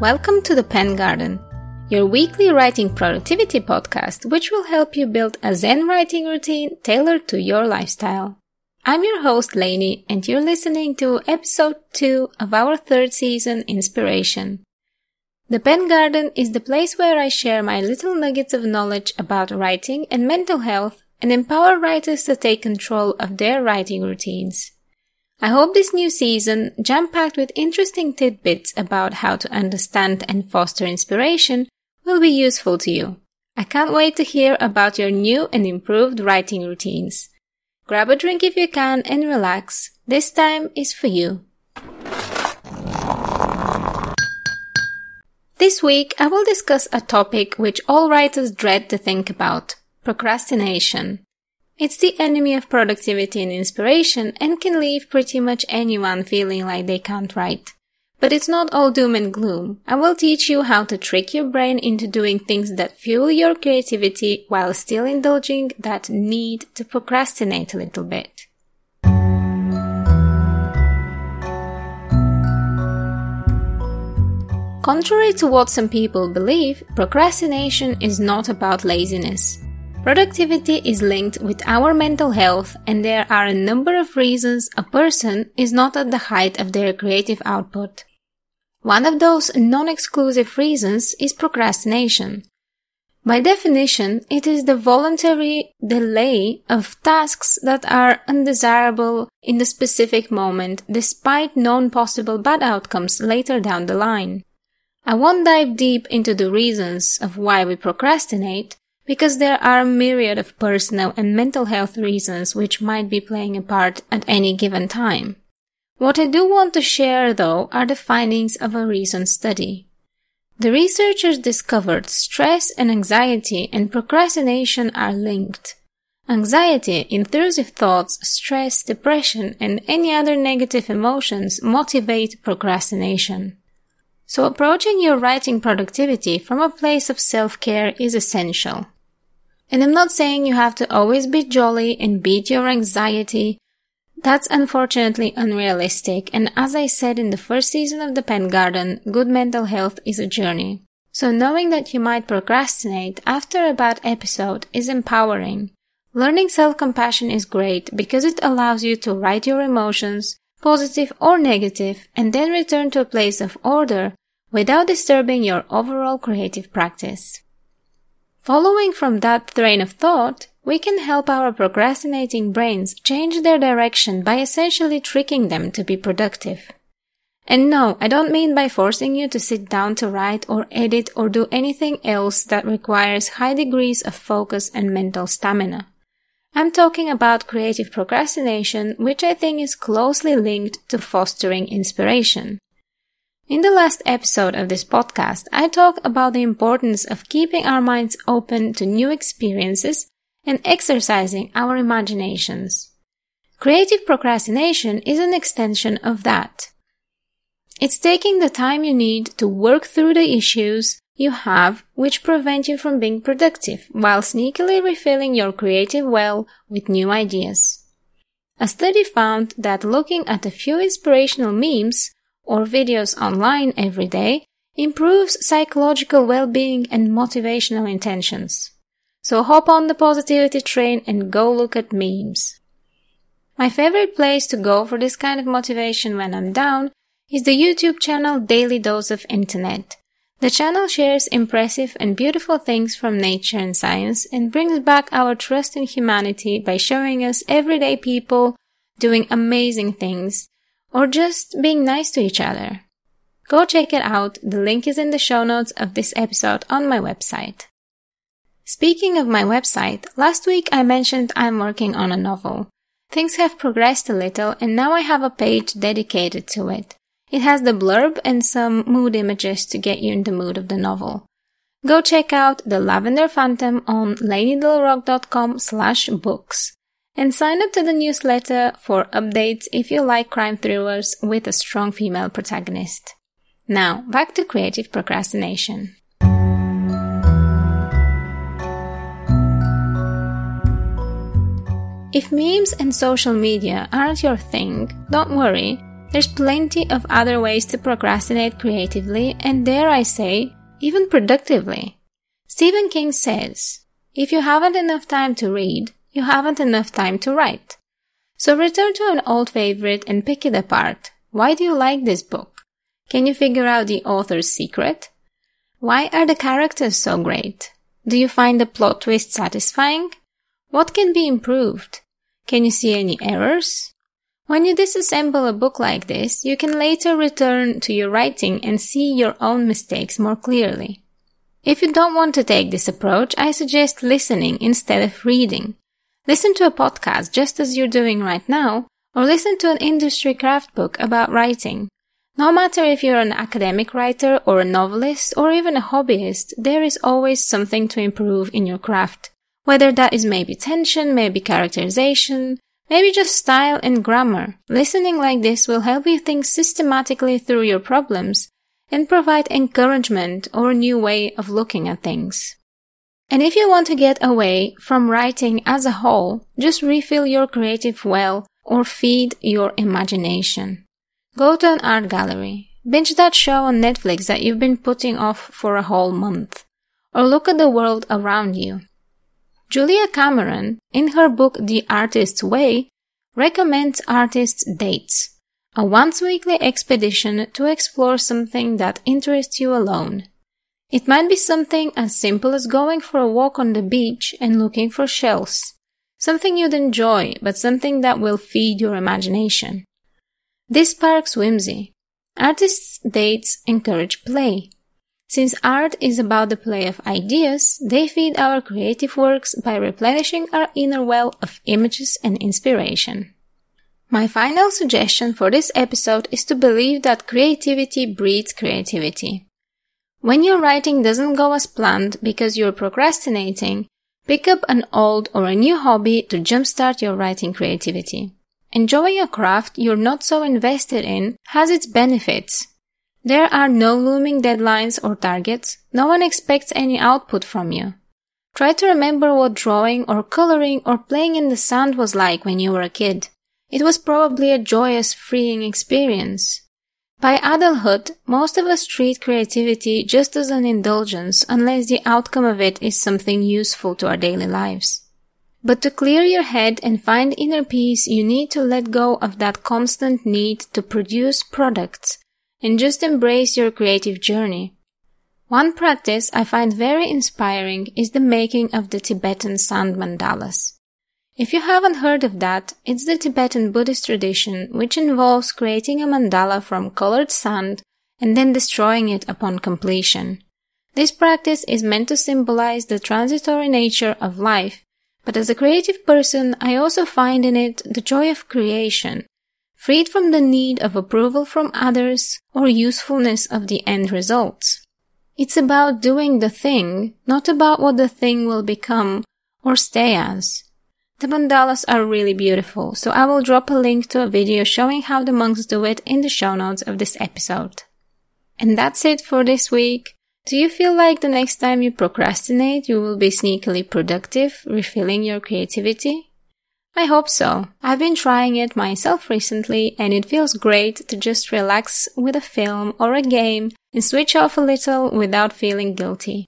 Welcome to the Pen Garden, your weekly writing productivity podcast, which will help you build a Zen writing routine tailored to your lifestyle. I'm your host, Lainey, and you're listening to episode 2 of our third season, Inspiration. The Pen Garden is the place where I share my little nuggets of knowledge about writing and mental health and empower writers to take control of their writing routines. I hope this new season, jam packed with interesting tidbits about how to understand and foster inspiration, will be useful to you. I can't wait to hear about your new and improved writing routines. Grab a drink if you can and relax. This time is for you. This week, I will discuss a topic which all writers dread to think about procrastination. It's the enemy of productivity and inspiration and can leave pretty much anyone feeling like they can't write. But it's not all doom and gloom. I will teach you how to trick your brain into doing things that fuel your creativity while still indulging that need to procrastinate a little bit. Contrary to what some people believe, procrastination is not about laziness. Productivity is linked with our mental health and there are a number of reasons a person is not at the height of their creative output. One of those non-exclusive reasons is procrastination. By definition, it is the voluntary delay of tasks that are undesirable in the specific moment despite known possible bad outcomes later down the line. I won't dive deep into the reasons of why we procrastinate, because there are a myriad of personal and mental health reasons which might be playing a part at any given time. What I do want to share though are the findings of a recent study. The researchers discovered stress and anxiety and procrastination are linked. Anxiety, intrusive thoughts, stress, depression, and any other negative emotions motivate procrastination. So approaching your writing productivity from a place of self-care is essential. And I'm not saying you have to always be jolly and beat your anxiety. That's unfortunately unrealistic. And as I said in the first season of the Pen Garden, good mental health is a journey. So knowing that you might procrastinate after a bad episode is empowering. Learning self-compassion is great because it allows you to write your emotions, positive or negative, and then return to a place of order without disturbing your overall creative practice. Following from that train of thought, we can help our procrastinating brains change their direction by essentially tricking them to be productive. And no, I don't mean by forcing you to sit down to write or edit or do anything else that requires high degrees of focus and mental stamina. I'm talking about creative procrastination, which I think is closely linked to fostering inspiration. In the last episode of this podcast, I talked about the importance of keeping our minds open to new experiences and exercising our imaginations. Creative procrastination is an extension of that. It's taking the time you need to work through the issues you have which prevent you from being productive while sneakily refilling your creative well with new ideas. A study found that looking at a few inspirational memes or videos online every day improves psychological well-being and motivational intentions. So hop on the positivity train and go look at memes. My favorite place to go for this kind of motivation when I'm down is the YouTube channel Daily Dose of Internet. The channel shares impressive and beautiful things from nature and science and brings back our trust in humanity by showing us everyday people doing amazing things or just being nice to each other. Go check it out. The link is in the show notes of this episode on my website. Speaking of my website, last week I mentioned I'm working on a novel. Things have progressed a little and now I have a page dedicated to it. It has the blurb and some mood images to get you in the mood of the novel. Go check out The Lavender Phantom on laineydelrock.com slash books and sign up to the newsletter for updates if you like crime thrillers with a strong female protagonist. Now, back to creative procrastination. If memes and social media aren't your thing, don't worry. there's plenty of other ways to procrastinate creatively and dare I say, even productively. Stephen King says, if you haven't enough time to read, you haven't enough time to write. So return to an old favorite and pick it apart. Why do you like this book? Can you figure out the author's secret? Why are the characters so great? Do you find the plot twist satisfying? What can be improved? Can you see any errors? When you disassemble a book like this, you can later return to your writing and see your own mistakes more clearly. If you don't want to take this approach, I suggest listening instead of reading. Listen to a podcast just as you're doing right now, or listen to an industry craft book about writing. No matter if you're an academic writer or a novelist or even a hobbyist, there is always something to improve in your craft. Whether that is maybe tension, maybe characterization, Maybe just style and grammar. Listening like this will help you think systematically through your problems and provide encouragement or a new way of looking at things. And if you want to get away from writing as a whole, just refill your creative well or feed your imagination. Go to an art gallery, binge that show on Netflix that you've been putting off for a whole month, or look at the world around you. Julia Cameron, in her book The Artist's Way, recommends artists' dates, a once weekly expedition to explore something that interests you alone. It might be something as simple as going for a walk on the beach and looking for shells. Something you'd enjoy, but something that will feed your imagination. This sparks whimsy. Artists' dates encourage play. Since art is about the play of ideas, they feed our creative works by replenishing our inner well of images and inspiration. My final suggestion for this episode is to believe that creativity breeds creativity. When your writing doesn't go as planned because you're procrastinating, pick up an old or a new hobby to jumpstart your writing creativity. Enjoying a craft you're not so invested in has its benefits, there are no looming deadlines or targets. No one expects any output from you. Try to remember what drawing or coloring or playing in the sand was like when you were a kid. It was probably a joyous, freeing experience. By adulthood, most of us treat creativity just as an indulgence unless the outcome of it is something useful to our daily lives. But to clear your head and find inner peace, you need to let go of that constant need to produce products and just embrace your creative journey. One practice I find very inspiring is the making of the Tibetan sand mandalas. If you haven't heard of that, it's the Tibetan Buddhist tradition which involves creating a mandala from colored sand and then destroying it upon completion. This practice is meant to symbolize the transitory nature of life, but as a creative person, I also find in it the joy of creation, freed from the need of approval from others or usefulness of the end results. It's about doing the thing, not about what the thing will become or stay as. The mandalas are really beautiful, so I will drop a link to a video showing how the monks do it in the show notes of this episode. And that's it for this week. Do you feel like the next time you procrastinate, you will be sneakily productive, refilling your creativity? I hope so. I've been trying it myself recently and it feels great to just relax with a film or a game and switch off a little without feeling guilty.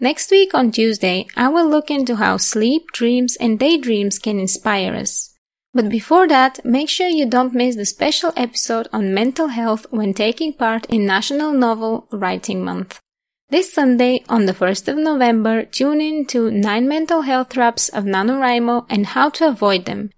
Next week on Tuesday, I will look into how sleep, dreams, and daydreams can inspire us. But before that, make sure you don't miss the special episode on mental health when taking part in National Novel Writing Month. This Sunday, on the 1st of November, tune in to 9 mental health traps of NaNoWriMo and how to avoid them.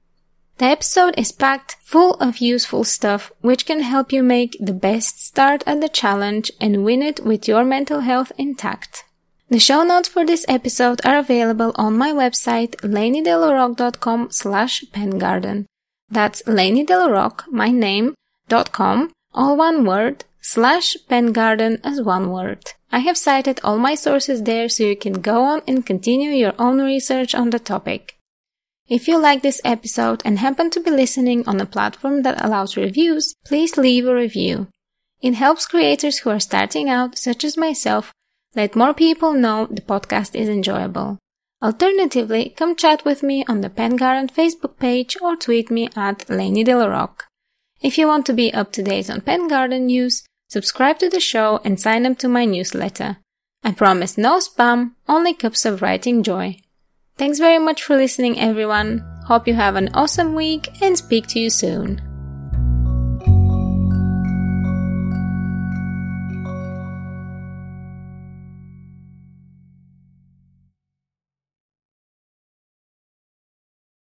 The episode is packed full of useful stuff which can help you make the best start at the challenge and win it with your mental health intact. The show notes for this episode are available on my website laineydelorock.com slash pengarden. That's laineydelorock, my name, dot com, all one word, slash pengarden as one word. I have cited all my sources there so you can go on and continue your own research on the topic. If you like this episode and happen to be listening on a platform that allows reviews, please leave a review. It helps creators who are starting out, such as myself, let more people know the podcast is enjoyable. Alternatively, come chat with me on the Pen Garden Facebook page or tweet me at Lainey Rock. If you want to be up to date on Pen Garden news, subscribe to the show and sign up to my newsletter. I promise no spam, only cups of writing joy. Thanks very much for listening, everyone. Hope you have an awesome week and speak to you soon.